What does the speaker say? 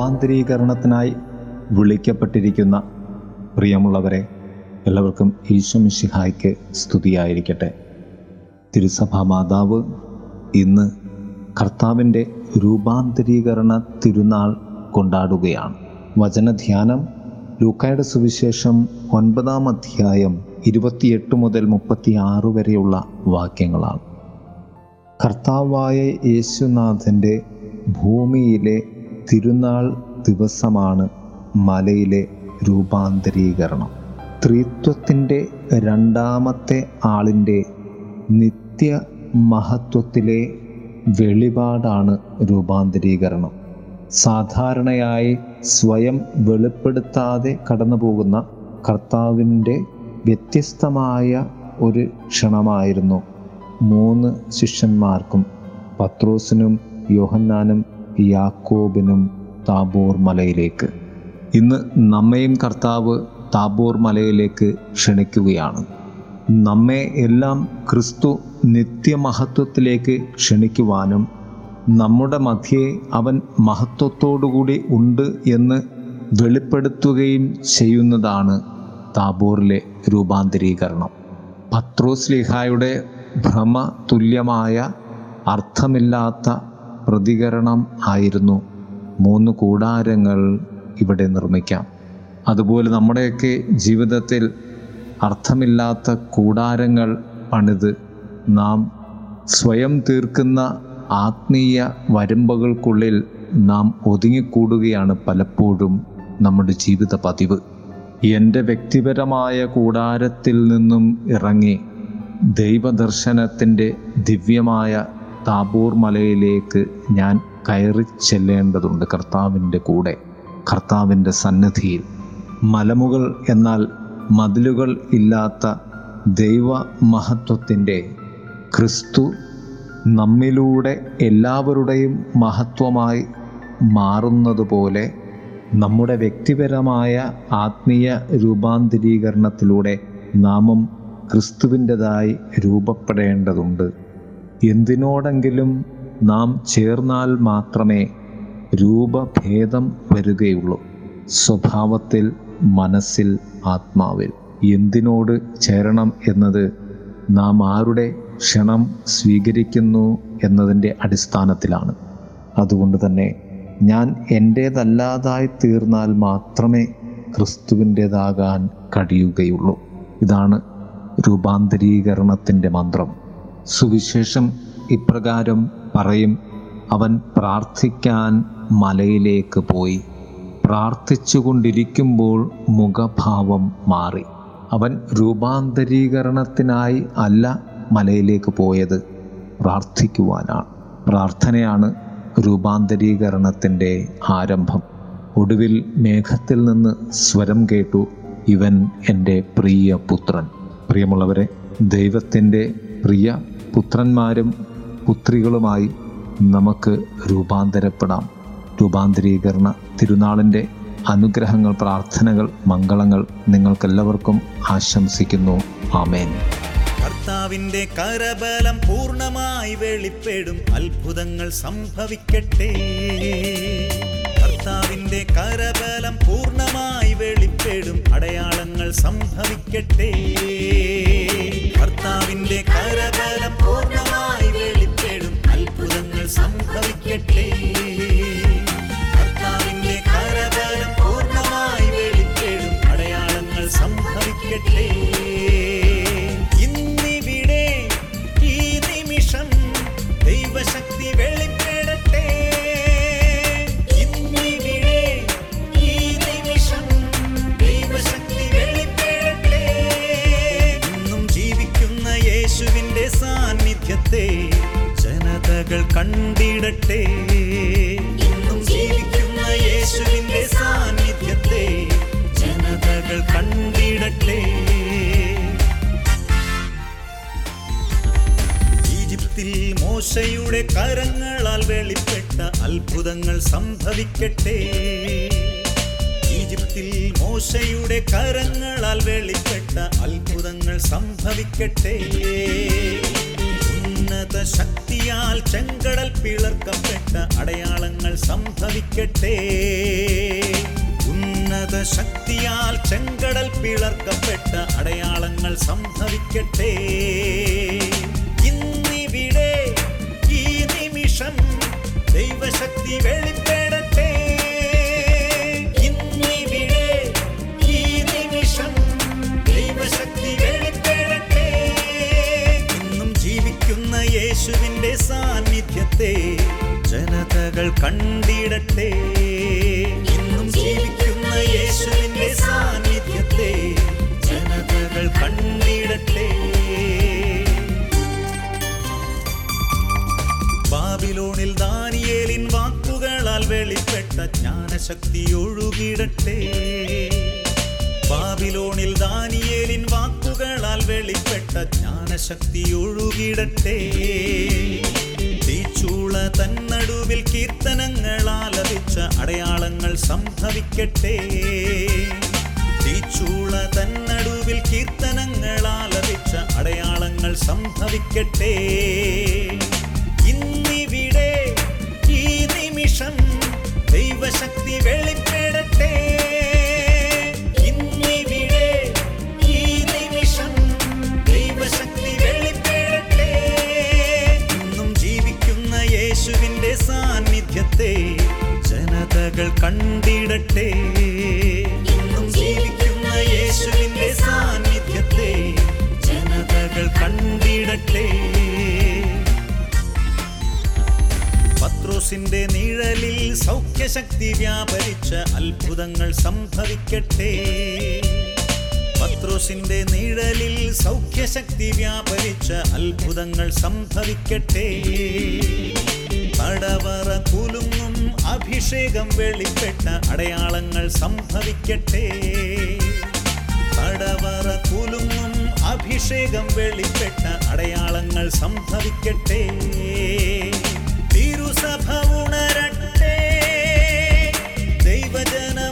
രൂപാന്തരീകരണത്തിനായി വിളിക്കപ്പെട്ടിരിക്കുന്ന പ്രിയമുള്ളവരെ എല്ലാവർക്കും ഈശ്വമിഷിഹായ്ക്ക് സ്തുതിയായിരിക്കട്ടെ. തിരുസഭാ മാതാവ് ഇന്ന് കർത്താവിന്റെ രൂപാന്തരീകരണ തിരുനാൾ കൊണ്ടാടുകയാണ്. വചനധ്യാനം ലൂക്കായുടെ സുവിശേഷം ഒൻപതാം അധ്യായം ഇരുപത്തിയെട്ട് മുതൽ മുപ്പത്തിയാറ് വരെയുള്ള വാക്യങ്ങളാണ്. കർത്താവായ യേശുനാഥന്റെ ഭൂമിയിലെ തിരുനാൾ ദിവസമാണ് മലയിലെ രൂപാന്തരീകരണം. ത്രിത്വത്തിന്റെ രണ്ടാമത്തെ ആളിന്റെ നിത്യ മഹത്വത്തിലെ വെളിപാടാണ് രൂപാന്തരീകരണം. സാധാരണയായി സ്വയം വെളിപ്പെടുത്താതെ കടന്നു പോകുന്ന കർത്താവിന്റെ വ്യത്യസ്തമായ ഒരു ക്ഷണമായിരുന്നു മൂന്ന് ശിഷ്യന്മാർക്കും പത്രോസിനും യോഹന്നാനും യാക്കോബിനും താബോർ മലയിലേക്ക്. ഇന്ന് നമ്മയും കർത്താവ് താബോർ മലയിലേക്ക് ക്ഷണിക്കുകയാണ്. നമ്മെ എല്ലാം ക്രിസ്തു നിത്യമഹത്വത്തിലേക്ക് ക്ഷണിക്കുവാനും നമ്മുടെ മധ്യേ അവൻ മഹത്വത്തോടുകൂടി ഉണ്ട് എന്ന് വെളിപ്പെടുത്തുകയും ചെയ്യുന്നതാണ് താബോറിലെ രൂപാന്തരീകരണം. പത്രോസ്ലിഹായുടെ ഭ്രമ തുല്യമായ അർത്ഥമില്ലാത്ത പ്രതികരണം ആയിരുന്നു. മൂന്ന് കൂടാരങ്ങൾ ഇവിടെ നിർമ്മിക്കാം. അതുപോലെ നമ്മുടെയൊക്കെ ജീവിതത്തിൽ അർത്ഥമില്ലാത്ത കൂടാരങ്ങൾ പണിത് നാം സ്വയം തീർക്കുന്ന ആത്മീയ വരമ്പകൾക്കുള്ളിൽ നാം ഒതുങ്ങിക്കൂടുകയാണ് പലപ്പോഴും നമ്മുടെ ജീവിത പതിവ്. എന്റെ വ്യക്തിപരമായ കൂടാരത്തിൽ നിന്നും ഇറങ്ങി ദൈവദർശനത്തിന്റെ ദിവ്യമായ താബൂർ മലയിലേക്ക് ഞാൻ കയറി ചെല്ലേണ്ടതുണ്ട് കർത്താവിന്റെ കൂടെ കർത്താവിന്റെ സന്നിധിയിൽ. മലമുകൾ എന്നാൽ മതിലുകൾ ഇല്ലാത്ത ദൈവ മഹത്വത്തിന്റെ ക്രിസ്തു നമ്മിലൂടെ എല്ലാവരുടെയും മഹത്വമായി മാറുന്നതുപോലെ നമ്മുടെ വ്യക്തിപരമായ ആത്മീയ രൂപാന്തരീകരണത്തിലൂടെ നാമം ക്രിസ്തുവിന്റെതായി രൂപപ്പെടേണ്ടതുണ്ട്. എന്തിനോടെങ്കിലും നാം ചേർന്നാൽ മാത്രമേ രൂപഭേദം വരികയുള്ളൂ. സ്വഭാവത്തിൽ മനസ്സിൽ ആത്മാവിൽ. എന്തിനോട് ചേരണം എന്നത് നാം ആരുടെ ക്ഷണം സ്വീകരിക്കുന്നു എന്നതിന്റെ അടിസ്ഥാനത്തിലാണ്. അതുകൊണ്ട് തന്നെ ഞാൻ എന്റേതല്ലാതായി തീർന്നാൽ മാത്രമേ ക്രിസ്തുവിന്റേതാകാൻ കഴിയുകയുള്ളൂ. ഇതാണ് രൂപാന്തരീകരണത്തിന്റെ മന്ത്രം. സുവിശേഷം ഇപ്രകാരം പറയും. അവൻ പ്രാർത്ഥിക്കാൻ മലയിലേക്ക് പോയി. പ്രാർത്ഥിച്ചുകൊണ്ടിരിക്കുമ്പോൾ മുഖഭാവം മാറി. അവൻ രൂപാന്തരീകരണത്തിനായി അല്ല മലയിലേക്ക് പോയത്. പ്രാർത്ഥിക്കുവാനാണ്. പ്രാർത്ഥനയാണ് രൂപാന്തരീകരണത്തിന്റെ ആരംഭം. ഒടുവിൽ മേഘത്തിൽ നിന്ന് സ്വരം കേട്ടു. ഇവൻ എന്റെ പ്രിയ പുത്രൻ. പ്രിയമുള്ളവരെ ദൈവത്തിന്റെ പ്രിയ പുത്രന്മാരും പുത്രികളുമായി നമുക്ക് രൂപാന്തരപ്പെടാം. രൂപാന്തരീകരണ തിരുനാളിന്റെ അനുഗ്രഹങ്ങൾ പ്രാർത്ഥനകൾ മംഗളങ്ങൾ നിങ്ങൾക്കെല്ലാവർക്കും ആശംസിക്കുന്നു. ആമേൻ. കർത്താവിന്റെ കരബലം പൂർണമായി വെളിപ്പെടും. അത്ഭുതങ്ങൾ സംഭവിക്കട്ടെ. കർത്താവിന്റെ കരബലം പൂർണമായി വെളിപ്പെടും. അടയാളങ്ങൾ സംഭവിക്കട്ടെ. ഭർത്താവിന്റെ കരബലം പൂർണമായി വെളിപ്പെടും. അത്ഭുതങ്ങൾ സംഭവിക്കട്ടെ. ഈജിപ്തിൽ മോശയുടെ കരങ്ങളാൽ വെളിപ്പെട്ട അത്ഭുതങ്ങൾ സംഭവിക്കട്ടെ. ഈജിപ്തിൽ മോശയുടെ കരങ്ങളാൽ വെളിപ്പെട്ട അത്ഭുതങ്ങൾ സംഭവിക്കട്ടെ. ഉന്നത ശക്തിയാൽ ചെങ്കടൽ പിളർക്കപ്പെട്ട അടയാളങ്ങൾ സംഭവിക്കട്ടെ. ഉന്നത ശക്തിയാൽ ചെങ്കടൽ പിളർക്കപ്പെട്ട അടയാളങ്ങൾ സംഭവിക്കട്ടെ. ദൈവശക്തി വെളിപ്പെടട്ടെ. ഇന്നിവിടെ ഈ നിമിഷം ദൈവശക്തി വെളിപ്പെടട്ടെ. ഇന്നും ജീവിക്കുന്ന യേശുവിന്റെ സാന്നിധ്യത്തെ ജനതകൾ കണ്ടിടട്ടെ. ഇന്നും ജീവിക്കുന്ന യേശുവിന്റെ സാന്നിധ്യത്തെ വെളിപ്പെട്ട ജ്ഞാനശക്തി ഒഴുകിടട്ടെ ബാബിലോണിൽ ദാനിയേലിൻ വാക്കുകളാൽ വെളിപ്പെട്ട ജ്ഞാനശക്തി ഒഴുകിടട്ടെ തീച്ചൂള തന്നടുവിൽ കീർത്തനങ്ങൾ ആലപിച്ച അടയാളങ്ങൾ സംഭവിക്കട്ടെ. തീച്ചൂള തന്നടുവിൽ കീർത്തനങ്ങൾ ആലപിച്ച അടയാളങ്ങൾ സംഭവിക്കട്ടെ. ദൈവശക്തി വെളിപ്പെടട്ടെ. ഇന്നിവിടെ ഈ നിമിഷം ദൈവശക്തി ജീവിക്കുന്ന യേശുവിന്റെ സാന്നിധ്യത്തെ ജനതകൾ കണ്ടിടട്ടെ. ഇന്നും ജീവിക്കുന്ന യേശുവിന്റെ സാന്നിധ്യത്തെ ജനതകൾ കണ്ടിടട്ടെ. പത്രോസിന്റെ നിഴലിൽ സൗഖ്യശക്തി വ്യാപരിച്ച അത്ഭുതങ്ങൾ സംഭവിക്കട്ടെ. പത്രോസിന്റെ നിഴലിൽ സൗഖ്യശക്തി വ്യാപരിച്ച അത്ഭുതങ്ങൾ സംഭവിക്കട്ടെ. പടവറ കുലുങ്ങും അഭിഷേകം വെളിപ്പെട്ട അടയാളങ്ങൾ സംഭവിക്കട്ടെ. പടവറ കുലുങ്ങും അഭിഷേകം വെളിപ്പെട്ട അടയാളങ്ങൾ സംഭവിക്കട്ടെ. തിരുസഭ ഉണരട്ടെ. ദൈവജനമുണർന്നിടട്ടെ